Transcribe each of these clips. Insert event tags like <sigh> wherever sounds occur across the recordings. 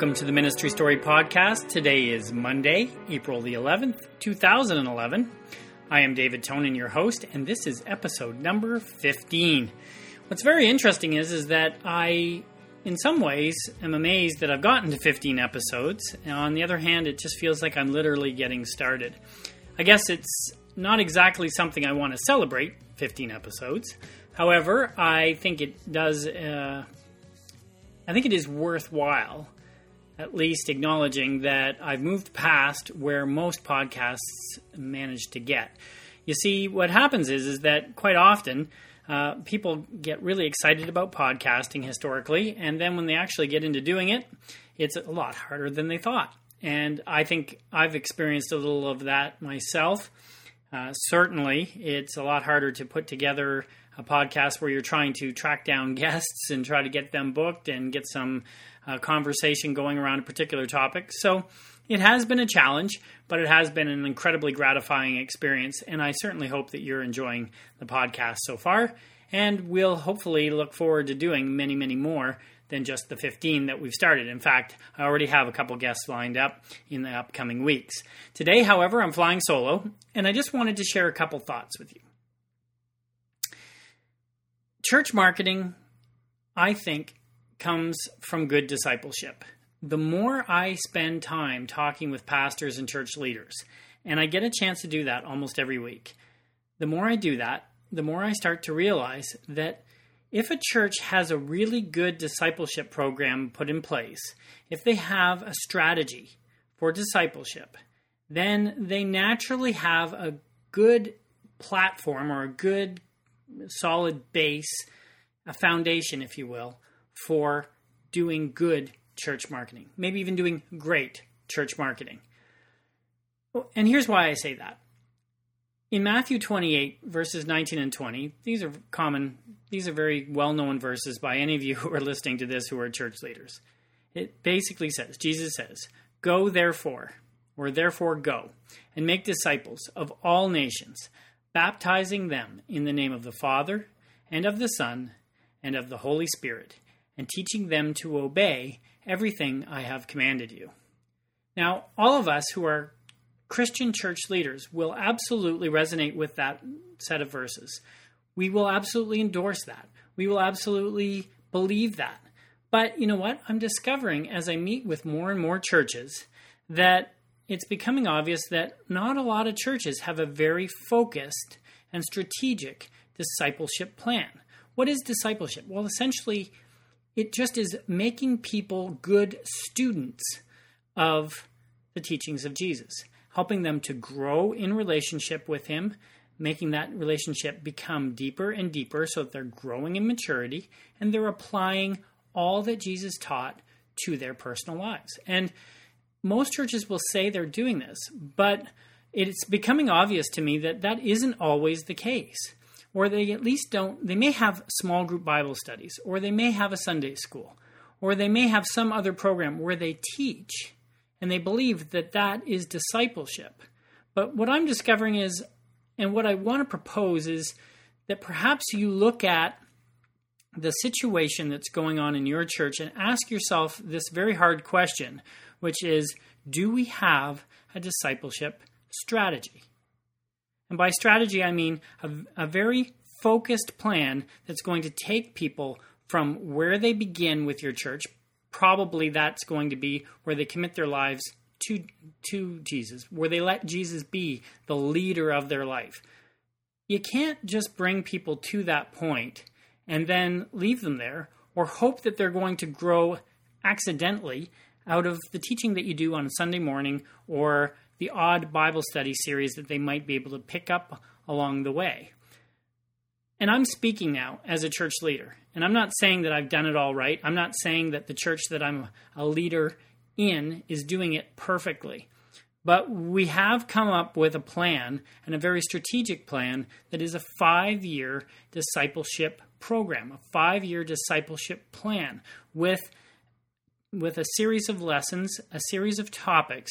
Welcome to the Ministry Story Podcast. Today is Monday, April the 11th, 2011. I am David Tonin, your host, and this is episode number 15. What's very interesting is, is that I, in some ways, am amazed that I've gotten to 15 episodes. And on the other hand, it just feels like I'm literally getting started. I guess it's not exactly something I want to celebrate, 15 episodes. However, I think it does. Uh, I think it is worthwhile at least acknowledging that I've moved past where most podcasts manage to get. You see, what happens is is that quite often uh, people get really excited about podcasting historically, and then when they actually get into doing it, it's a lot harder than they thought. And I think I've experienced a little of that myself. Uh, certainly, it's a lot harder to put together a podcast where you're trying to track down <laughs> guests and try to get them booked and get some uh, conversation going around a particular topic. So it has been a challenge, but it has been an incredibly gratifying experience. And I certainly hope that you're enjoying the podcast so far. And we'll hopefully look forward to doing many, many more than just the 15 that we've started. In fact, I already have a couple guests lined up in the upcoming weeks. Today, however, I'm flying solo, and I just wanted to share a couple thoughts with you. Church marketing, I think, comes from good discipleship. The more I spend time talking with pastors and church leaders, and I get a chance to do that almost every week, the more I do that, the more I start to realize that if a church has a really good discipleship program put in place, if they have a strategy for discipleship, then they naturally have a good platform or a good solid base, a foundation, if you will, for doing good church marketing, maybe even doing great church marketing. And here's why I say that. In Matthew 28, verses 19 and 20, these are common, these are very well known verses by any of you who are listening to this who are church leaders. It basically says, Jesus says, Go therefore, or therefore go, and make disciples of all nations, baptizing them in the name of the Father, and of the Son, and of the Holy Spirit and teaching them to obey everything I have commanded you. Now, all of us who are Christian church leaders will absolutely resonate with that set of verses. We will absolutely endorse that. We will absolutely believe that. But you know what? I'm discovering as I meet with more and more churches that it's becoming obvious that not a lot of churches have a very focused and strategic discipleship plan. What is discipleship? Well, essentially, it just is making people good students of the teachings of Jesus, helping them to grow in relationship with Him, making that relationship become deeper and deeper so that they're growing in maturity and they're applying all that Jesus taught to their personal lives. And most churches will say they're doing this, but it's becoming obvious to me that that isn't always the case or they at least don't, they may have small group Bible studies, or they may have a Sunday school, or they may have some other program where they teach and they believe that that is discipleship. But what I'm discovering is, and what I want to propose is that perhaps you look at the situation that's going on in your church and ask yourself this very hard question, which is do we have a discipleship strategy? And by strategy, I mean a, a very focused plan that's going to take people from where they begin with your church. Probably that's going to be where they commit their lives to, to Jesus, where they let Jesus be the leader of their life. You can't just bring people to that point and then leave them there or hope that they're going to grow accidentally out of the teaching that you do on Sunday morning or the odd Bible study series that they might be able to pick up along the way. And I'm speaking now as a church leader. And I'm not saying that I've done it all right. I'm not saying that the church that I'm a leader in is doing it perfectly. But we have come up with a plan and a very strategic plan that is a five year discipleship program, a five year discipleship plan with, with a series of lessons, a series of topics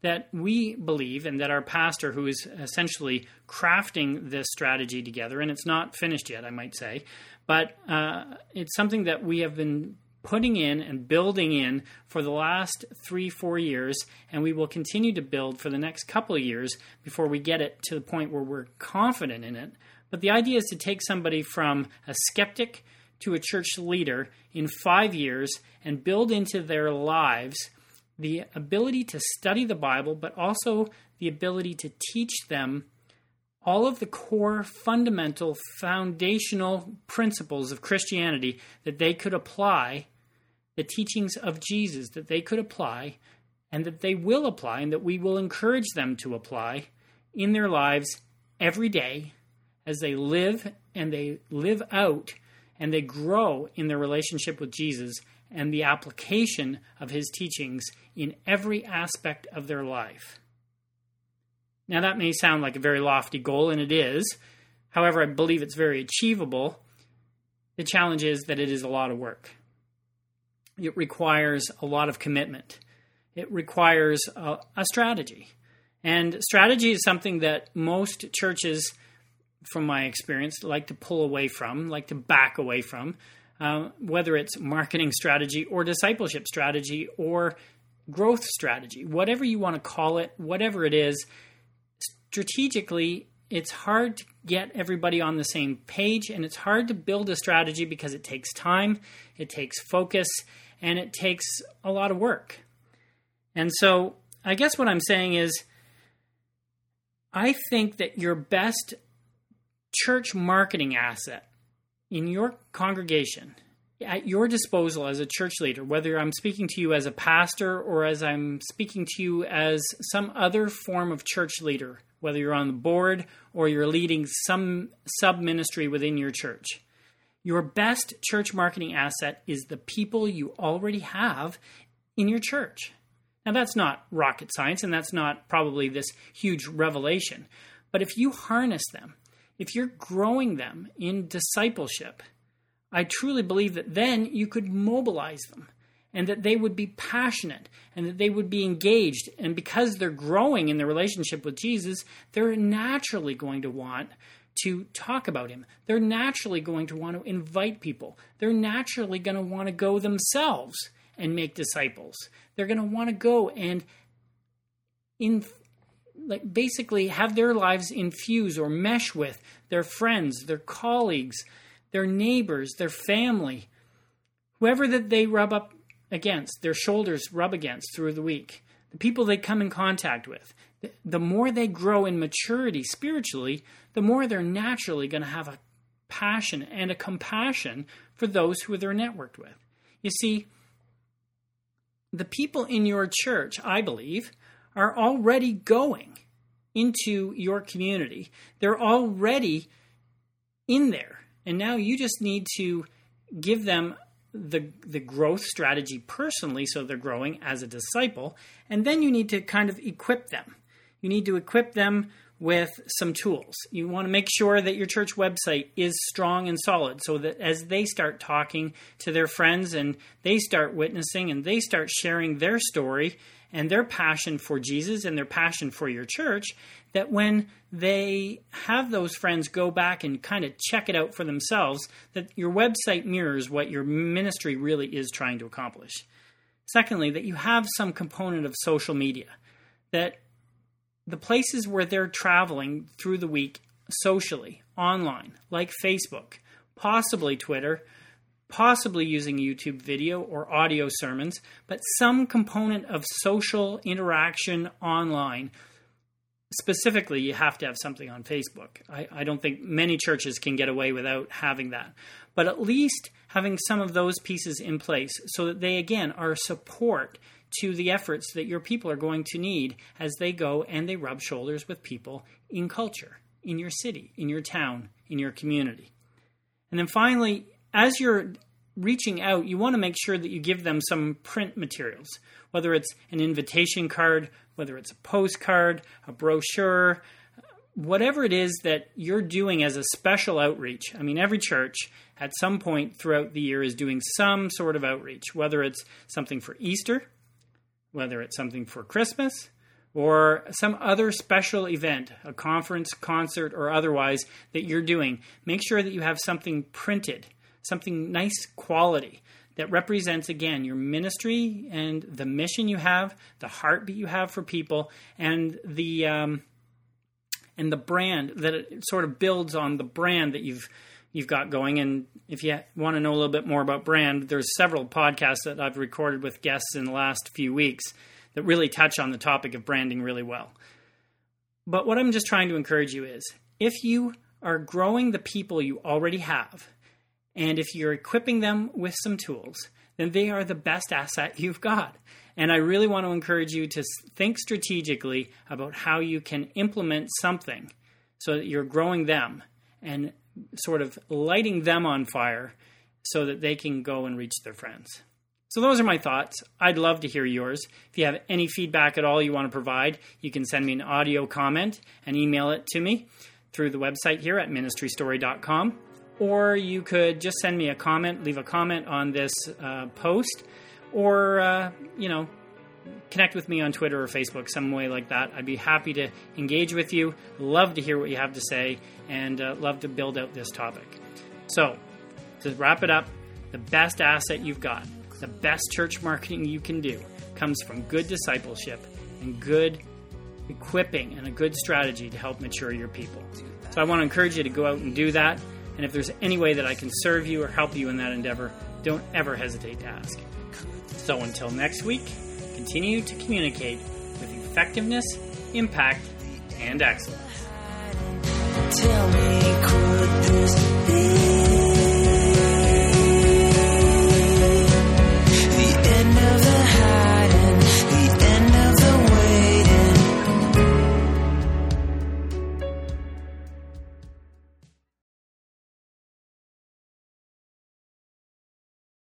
that we believe and that our pastor, who is essentially crafting this strategy together, and it's not finished yet, I might say, but uh, it's something that we have been putting in and building in for the last three, four years, and we will continue to build for the next couple of years before we get it to the point where we're confident in it. But the idea is to take somebody from a skeptic to a church leader in five years and build into their lives the ability to study the Bible, but also the ability to teach them all of the core, fundamental, foundational principles of Christianity that they could apply, the teachings of Jesus that they could apply, and that they will apply, and that we will encourage them to apply in their lives every day as they live and they live out and they grow in their relationship with Jesus and the application of his teachings in every aspect of their life. Now, that may sound like a very lofty goal, and it is. However, I believe it's very achievable. The challenge is that it is a lot of work. It requires a lot of commitment. It requires a, a strategy. And strategy is something that most churches, from my experience, like to pull away from, like to back away from, uh, whether it's marketing strategy or discipleship strategy or growth strategy, whatever you want to call it, whatever it is, strategically, it's hard to get everybody on the same page and it's hard to build a strategy because it takes time, it takes focus, and it takes a lot of work. And so, I guess what I'm saying is, I think that your best church marketing asset in your congregation at your disposal as a church leader, whether I'm speaking to you as a pastor or as I'm speaking to you as some other form of church leader, whether you're on the board or you're leading some sub ministry within your church. Your best church marketing asset is the people you already have in your church. Now, that's not rocket science and that's not probably this huge revelation. But if you harness them, if you're growing them in discipleship, I truly believe that then you could mobilize them and that they would be passionate and that they would be engaged. And because they're growing in their relationship with Jesus, they're naturally going to want to talk about him. They're naturally going to want to invite people. They're naturally going to want to go themselves and make disciples. They're going to want to go and in like basically have their lives infuse or mesh with their friends, their colleagues, their neighbors, their family, whoever that they rub up against, their shoulders rub against through the week, the people they come in contact with, the more they grow in maturity spiritually, the more they're naturally going to have a passion and a compassion for those who they're networked with. You see, the people in your church, I believe, are already going into your community. They're already in there. And now you just need to give them the the growth strategy personally so they're growing as a disciple and then you need to kind of equip them you need to equip them with some tools you want to make sure that your church website is strong and solid so that as they start talking to their friends and they start witnessing and they start sharing their story and their passion for Jesus and their passion for your church, that when they have those friends go back and kind of check it out for themselves, that your website mirrors what your ministry really is trying to accomplish. Secondly, that you have some component of social media, that the places where they're traveling through the week socially, online, like Facebook, possibly Twitter, possibly using YouTube video or audio sermons, but some component of social interaction online. Specifically, you have to have something on Facebook. I, I, don't think many churches can get away without having that. But at least having some of those pieces in place so that they, again, are support to the efforts that your people are going to need as they go and they rub shoulders with people in culture, in your city, in your town, in your community. And then finally, as you're reaching out, you want to make sure that you give them some print materials, whether it's an invitation card, whether it's a postcard, a brochure, whatever it is that you're doing as a special outreach. I mean, every church at some point throughout the year is doing some sort of outreach, whether it's something for Easter, whether it's something for Christmas, or some other special event, a conference, concert, or otherwise that you're doing. Make sure that you have something printed something nice quality that represents again your ministry and the mission you have, the heartbeat you have for people, and the um, and the brand that it sort of builds on the brand that you've you've got going. And if you want to know a little bit more about brand, there's several podcasts that I've recorded with guests in the last few weeks that really touch on the topic of branding really well. But what I'm just trying to encourage you is if you are growing the people you already have, and if you're equipping them with some tools, then they are the best asset <laughs> you've got. And I really want to encourage you to think strategically about how you can implement something so that you're growing them and sort of lighting them on fire so that they can go and reach their friends. So, those are my thoughts. I'd love to hear yours. If you have any feedback at all you want to provide, you can send me an audio comment and email it to me through the website here at ministrystory.com. Or you could just send me a comment, leave a comment on this uh, post, or, uh, you know, connect with me on Twitter or Facebook, some way like that. I'd be happy to engage with you. Love to hear what you have to say and uh, love to build out this topic. So, to wrap it up, the best asset you've got, the best church marketing you can do, comes from good discipleship and good equipping and a good strategy to help mature your people. So, I want to encourage you to go out and do that. And if there's any way that I can serve you or help you in that endeavor, don't ever hesitate to ask. So, until next week, continue to communicate with effectiveness, impact, and excellence.